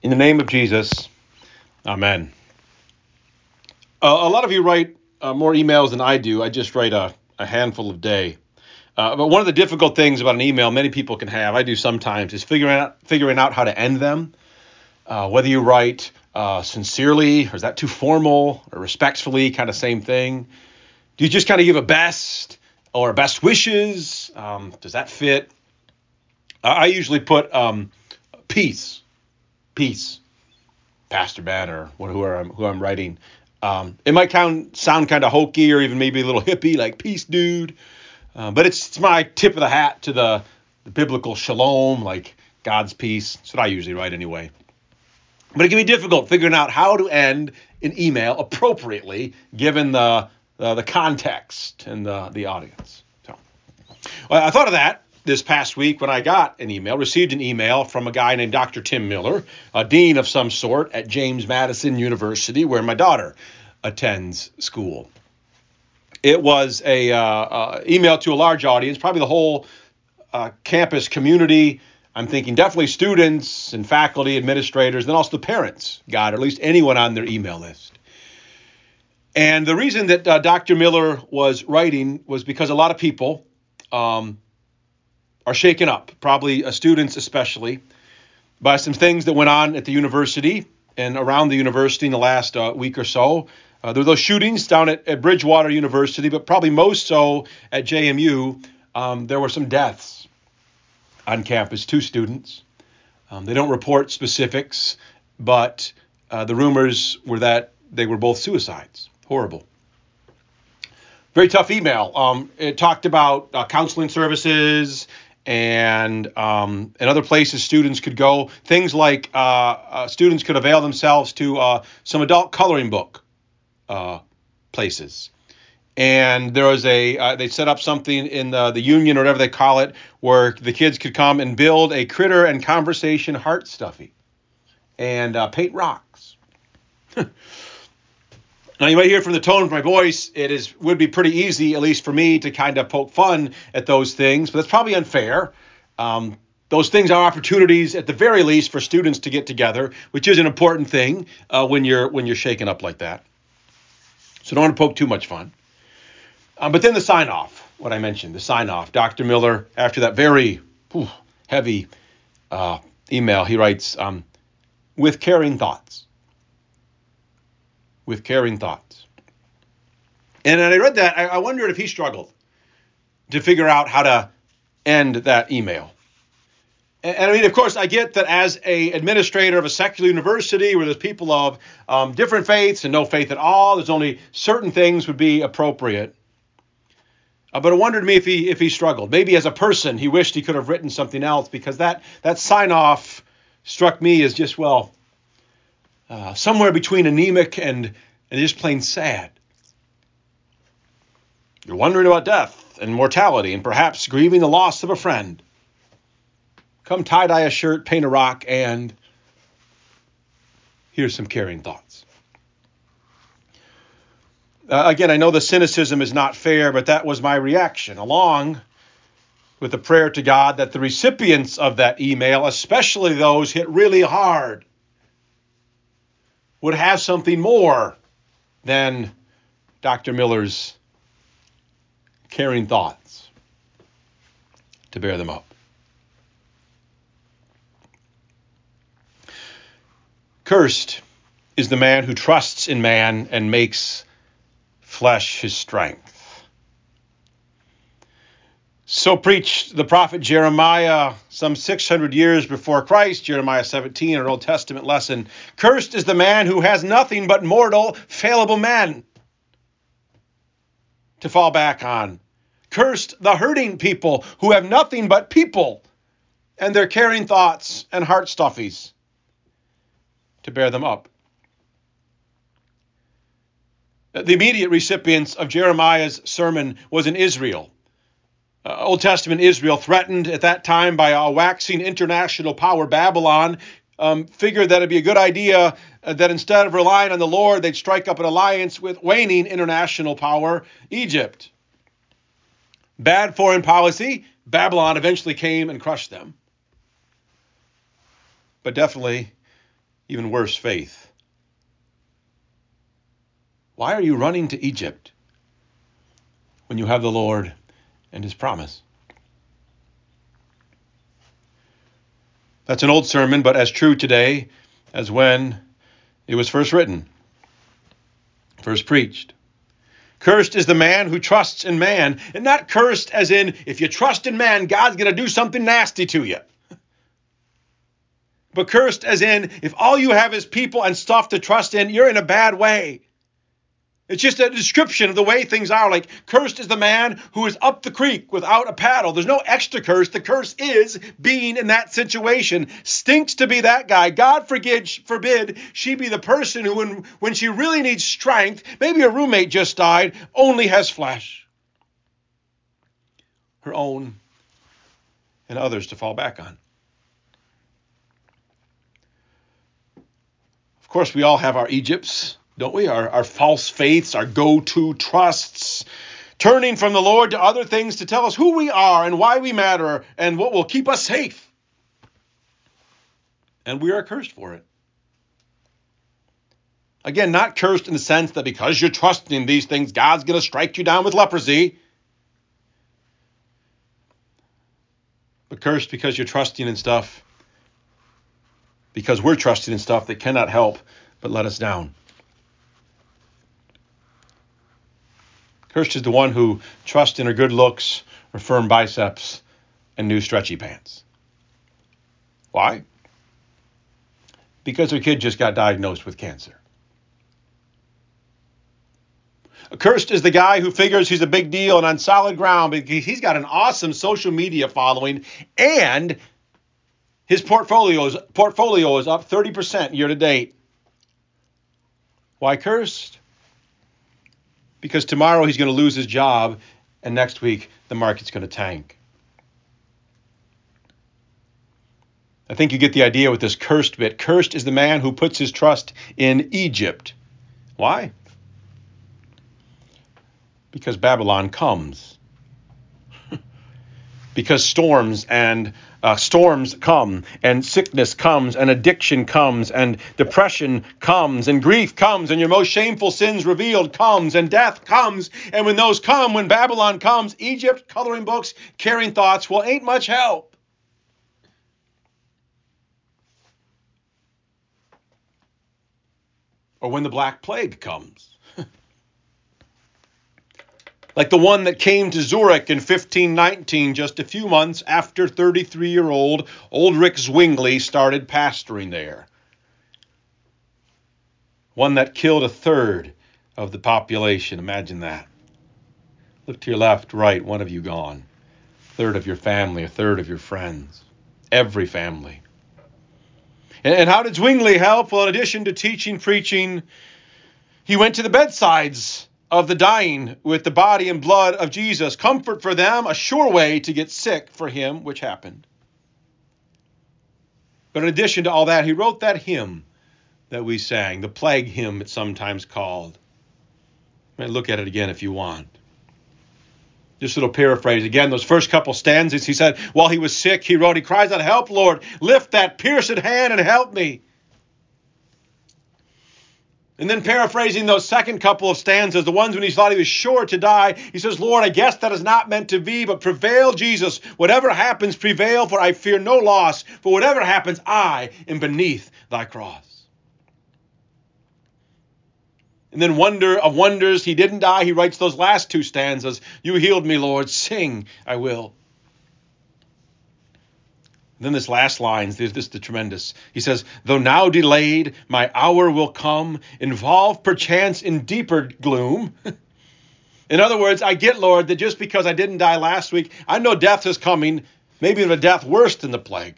In the name of Jesus, Amen. Uh, a lot of you write uh, more emails than I do. I just write a, a handful a day. Uh, but one of the difficult things about an email many people can have, I do sometimes, is figuring out figuring out how to end them. Uh, whether you write uh, sincerely, or is that too formal, or respectfully, kind of same thing. Do you just kind of give a best or best wishes? Um, does that fit? I usually put um, peace peace, Pastor Ben, or whoever I'm who I'm writing. Um, it might sound sound kind of hokey or even maybe a little hippie, like peace, dude. Uh, but it's, it's my tip of the hat to the, the biblical shalom, like God's peace. That's what I usually write anyway. But it can be difficult figuring out how to end an email appropriately given the the, the context and the, the audience. So well, I thought of that this past week when I got an email, received an email from a guy named Dr. Tim Miller, a dean of some sort at James Madison University, where my daughter attends school. It was a uh, uh, email to a large audience, probably the whole uh, campus community. I'm thinking definitely students and faculty, administrators, and also the parents got, or at least anyone on their email list. And the reason that uh, Dr. Miller was writing was because a lot of people um, are shaken up, probably uh, students especially, by some things that went on at the university and around the university in the last uh, week or so. Uh, there were those shootings down at, at, Bridgewater University, but probably most so at JMU. Um, there were some deaths on campus, two students. Um, they don't report specifics, but uh, the rumors were that they were both suicides. Horrible very tough email. Um, it talked about uh, counseling services and um, and other places students could go. Things like uh, uh, students could avail themselves to uh, some adult coloring book uh, places. And there was a uh, they set up something in the the union or whatever they call it, where the kids could come and build a critter and conversation heart stuffy, and uh, paint rocks. Now you might hear from the tone of my voice, it is would be pretty easy, at least for me, to kind of poke fun at those things, but that's probably unfair. Um, those things are opportunities, at the very least, for students to get together, which is an important thing uh, when you're when you're shaken up like that. So don't want to poke too much fun. Um, but then the sign off, what I mentioned, the sign off. Dr. Miller, after that very whew, heavy uh, email, he writes, um, with caring thoughts with caring thoughts. And I read that, I wondered if he struggled to figure out how to end that email. And I mean, of course, I get that as a administrator of a secular university where there's people of um, different faiths and no faith at all, there's only certain things would be appropriate. Uh, but it wondered me if he if he struggled. Maybe as a person, he wished he could have written something else because that that sign off struck me as just well uh, somewhere between anemic and, and just plain sad. You're wondering about death and mortality and perhaps grieving the loss of a friend. Come tie dye a shirt, paint a rock, and here's some caring thoughts. Uh, again, I know the cynicism is not fair, but that was my reaction, along with the prayer to God that the recipients of that email, especially those hit really hard would have something more than Dr. Miller's caring thoughts to bear them up. Cursed is the man who trusts in man and makes flesh his strength. So preached the prophet Jeremiah some 600 years before Christ, Jeremiah 17, an Old Testament lesson. Cursed is the man who has nothing but mortal, fallible men to fall back on. Cursed the hurting people who have nothing but people and their caring thoughts and heart stuffies to bear them up. The immediate recipients of Jeremiah's sermon was in Israel uh, Old Testament Israel, threatened at that time by a waxing international power, Babylon, um, figured that it'd be a good idea uh, that instead of relying on the Lord, they'd strike up an alliance with waning international power, Egypt. Bad foreign policy. Babylon eventually came and crushed them. But definitely even worse, faith. Why are you running to Egypt when you have the Lord and His promise? That's an old sermon, but as true today as when it was first written, first preached. Cursed is the man who trusts in man, and not cursed as in if you trust in man, God's going to do something nasty to you. But cursed as in if all you have is people and stuff to trust in, you're in a bad way. It's just a description of the way things are. Like, cursed is the man who is up the creek without a paddle. There's no extra curse. The curse is being in that situation. Stinks to be that guy. God forbid, forbid she be the person who, when, when she really needs strength, maybe a roommate just died, only has flesh. Her own and others to fall back on. Of course, we all have our Egypts don't we? Our, our false faiths, our go to trusts, turning from the Lord to other things to tell us who we are and why we matter and what will keep us safe. And we are cursed for it. Again, not cursed in the sense that because you're trusting in these things, God's going to strike you down with leprosy. But cursed because you're trusting in stuff, because we're trusting in stuff that cannot help but let us down. Cursed is the one who trusts in her good looks, her firm biceps, and new stretchy pants. Why? Because her kid just got diagnosed with cancer. Cursed is the guy who figures he's a big deal and on solid ground because he's got an awesome social media following and his portfolio is, portfolio is up 30% year to date. Why cursed? Because tomorrow he's going to lose his job and next week the market's going to tank. I think you get the idea with this cursed bit. Cursed is the man who puts his trust in Egypt. Why? Because Babylon comes. because storms and uh, storms come, and sickness comes, and addiction comes, and depression comes, and grief comes, and your most shameful sins revealed comes, and death comes. And when those come, when Babylon comes, Egypt, coloring books, caring thoughts, well, ain't much help. Or when the Black Plague comes like the one that came to Zurich in 1519, just a few months after 33 year old Rick Zwingli started pastoring there. One that killed a third of the population. Imagine that. Look to your left, right, one of you gone. A third of your family, a third of your friends. Every family. And how did Zwingli help? Well, in addition to teaching, preaching, he went to the bedsides of the dying with the body and blood of Jesus. Comfort for them, a sure way to get sick for him, which happened. But in addition to all that, he wrote that hymn that we sang, the plague hymn it's sometimes called. look at it again if you want. Just a little paraphrase. Again, those first couple stanzas, he said, while he was sick, he wrote, he cries out, Help, Lord, lift that pierced hand and help me. And then paraphrasing those second couple of stanzas, the ones when he thought he was sure to die, he says, Lord, I guess that is not meant to be, but prevail, Jesus. Whatever happens, prevail, for I fear no loss. For whatever happens, I am beneath thy cross. And then, wonder of wonders, he didn't die. He writes those last two stanzas You healed me, Lord. Sing, I will. Then this last line, this is the tremendous. He says, Though now delayed, my hour will come, involved perchance in deeper gloom. in other words, I get, Lord, that just because I didn't die last week, I know death is coming, maybe a death worse than the plague.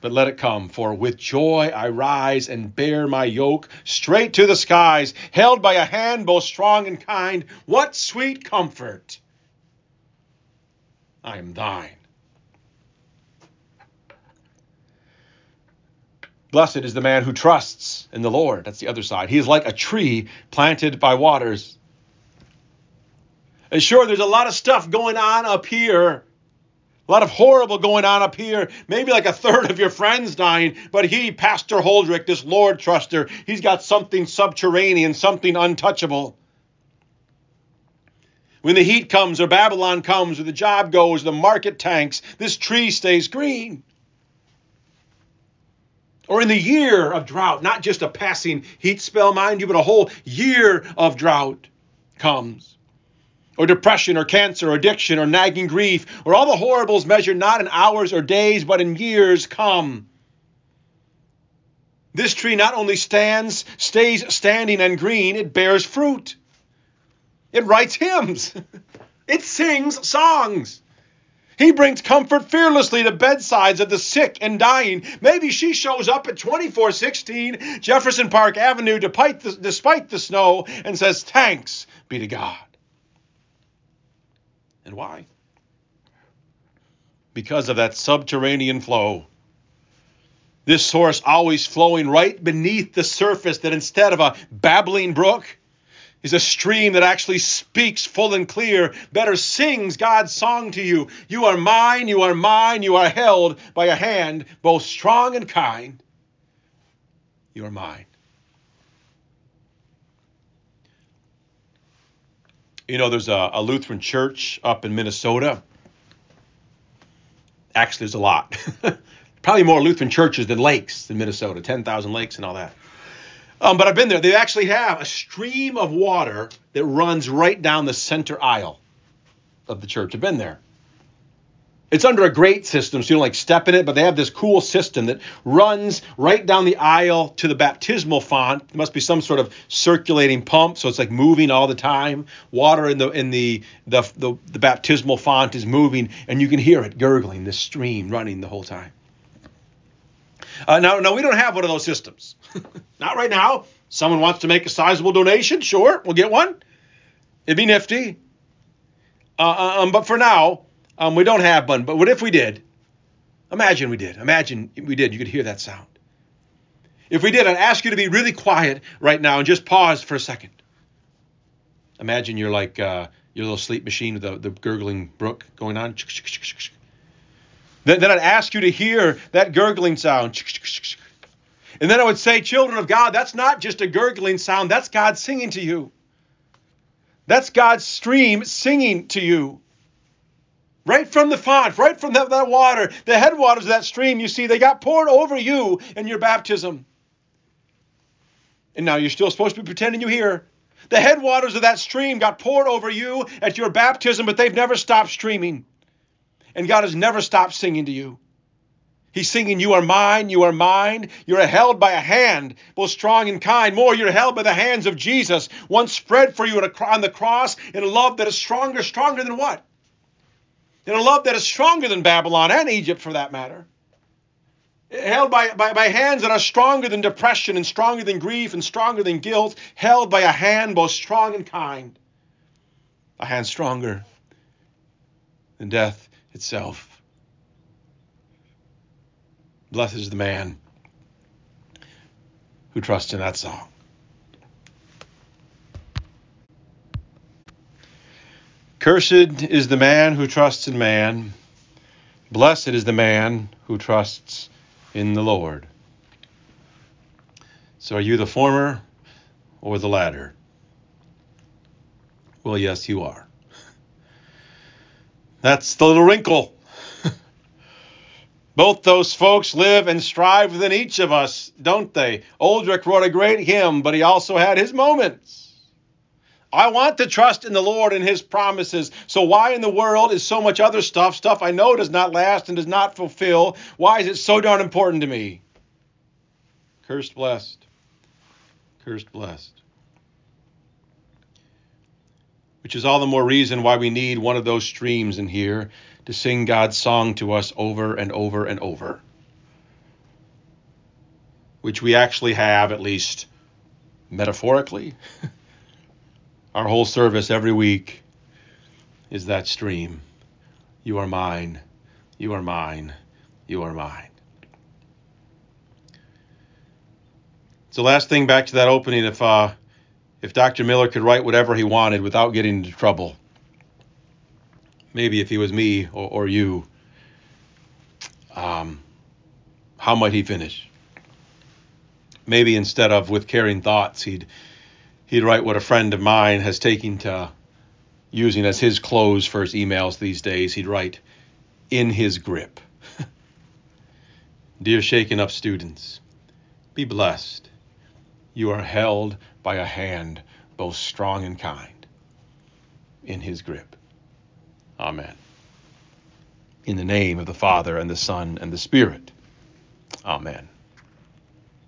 But let it come, for with joy I rise and bear my yoke straight to the skies, held by a hand both strong and kind. What sweet comfort! I am thine. Blessed is the man who trusts in the Lord. That's the other side. He is like a tree planted by waters. And sure, there's a lot of stuff going on up here. A lot of horrible going on up here. Maybe like a third of your friends dying. But he, Pastor Huldrych, this Lord truster, he's got something subterranean, something untouchable. When the heat comes, or Babylon comes, or the job goes, the market tanks, this tree stays green. Or in the year of drought, not just a passing heat spell, mind you, but a whole year of drought comes or depression or cancer or addiction or nagging grief or all the horribles measured not in hours or days but in years come. This tree not only stands, stays standing and green, it bears fruit. It writes hymns. it sings songs. He brings comfort fearlessly to bedsides of the sick and dying. Maybe she shows up at 2416 Jefferson Park Avenue despite the, despite the snow and says, Thanks be to God. And why? Because of that subterranean flow. This source always flowing right beneath the surface, that instead of a babbling brook, is a stream that actually speaks full and clear, better sings God's song to you. You are mine, you are mine, you are held by a hand both strong and kind. You are mine. You know, there's a, a Lutheran church up in Minnesota. Actually, there's a lot. Probably more Lutheran churches than lakes in Minnesota, 10,000 lakes and all that. Um, but I've been there. They actually have a stream of water that runs right down the center aisle of the church. I've been there. It's under a grate system, so you don't like step in it, but they have this cool system that runs right down the aisle to the baptismal font. It must be some sort of circulating pump, so it's like moving all the time. Water in the in the the, the, the baptismal font is moving, and you can hear it gurgling, the stream running the whole time. Uh, now, now we don't have one of those systems. Not right now. Someone wants to make a sizable donation, sure, we'll get one. It'd be nifty. Uh, uh um, but for now, um, we don't have one, but what if we did? Imagine we did. Imagine we did. You could hear that sound. If we did, I'd ask you to be really quiet right now and just pause for a second. Imagine you're like uh, your little sleep machine with the, the gurgling brook going on. Then, then I'd ask you to hear that gurgling sound. And then I would say, children of God, that's not just a gurgling sound, that's God singing to you. That's God's stream singing to you. Right from the font, right from that, that water, the headwaters of that stream, you see, they got poured over you in your baptism. And now you're still supposed to be pretending you hear. The headwaters of that stream got poured over you at your baptism, but they've never stopped streaming. And God has never stopped singing to you. He's singing, You are mine, you are mine. You're held by a hand, both strong and kind. More, you're held by the hands of Jesus, one spread for you on the cross in a love that is stronger, stronger than what? in a love that is stronger than Babylon and Egypt for that matter. Held by, by, by hands that are stronger than depression and stronger than grief and stronger than guilt, held by a hand both strong and kind. A hand stronger than death itself. Blessed is the man who trusts in that song. Cursed is the man who trusts in man. Blessed is the man who trusts in the Lord. So, are you the former or the latter? Well, yes, you are. That's the little wrinkle. Both those folks live and strive within each of us, don't they? Huldrych wrote a great hymn, but he also had his moments. I want to trust in the Lord and his promises. So why in the world is so much other stuff, stuff I know does not last and does not fulfill, why is it so darn important to me? Cursed blessed. Cursed blessed. Which is all the more reason why we need one of those streams in here to sing God's song to us over and over and over. Which we actually have, at least metaphorically. Our whole service every week is that stream. You are mine. You are mine. You are mine. So last thing back to that opening, if uh, if Dr. Miller could write whatever he wanted without getting into trouble, maybe if he was me or, or you, um, how might he finish? Maybe instead of with caring thoughts, he'd he'd write what a friend of mine has taken to using as his close for his emails these days. He'd write, "In his grip." Dear shaken up students, be blessed. You are held by a hand both strong and kind. In his grip. Amen. In the name of the Father, and the Son, and the Spirit. Amen.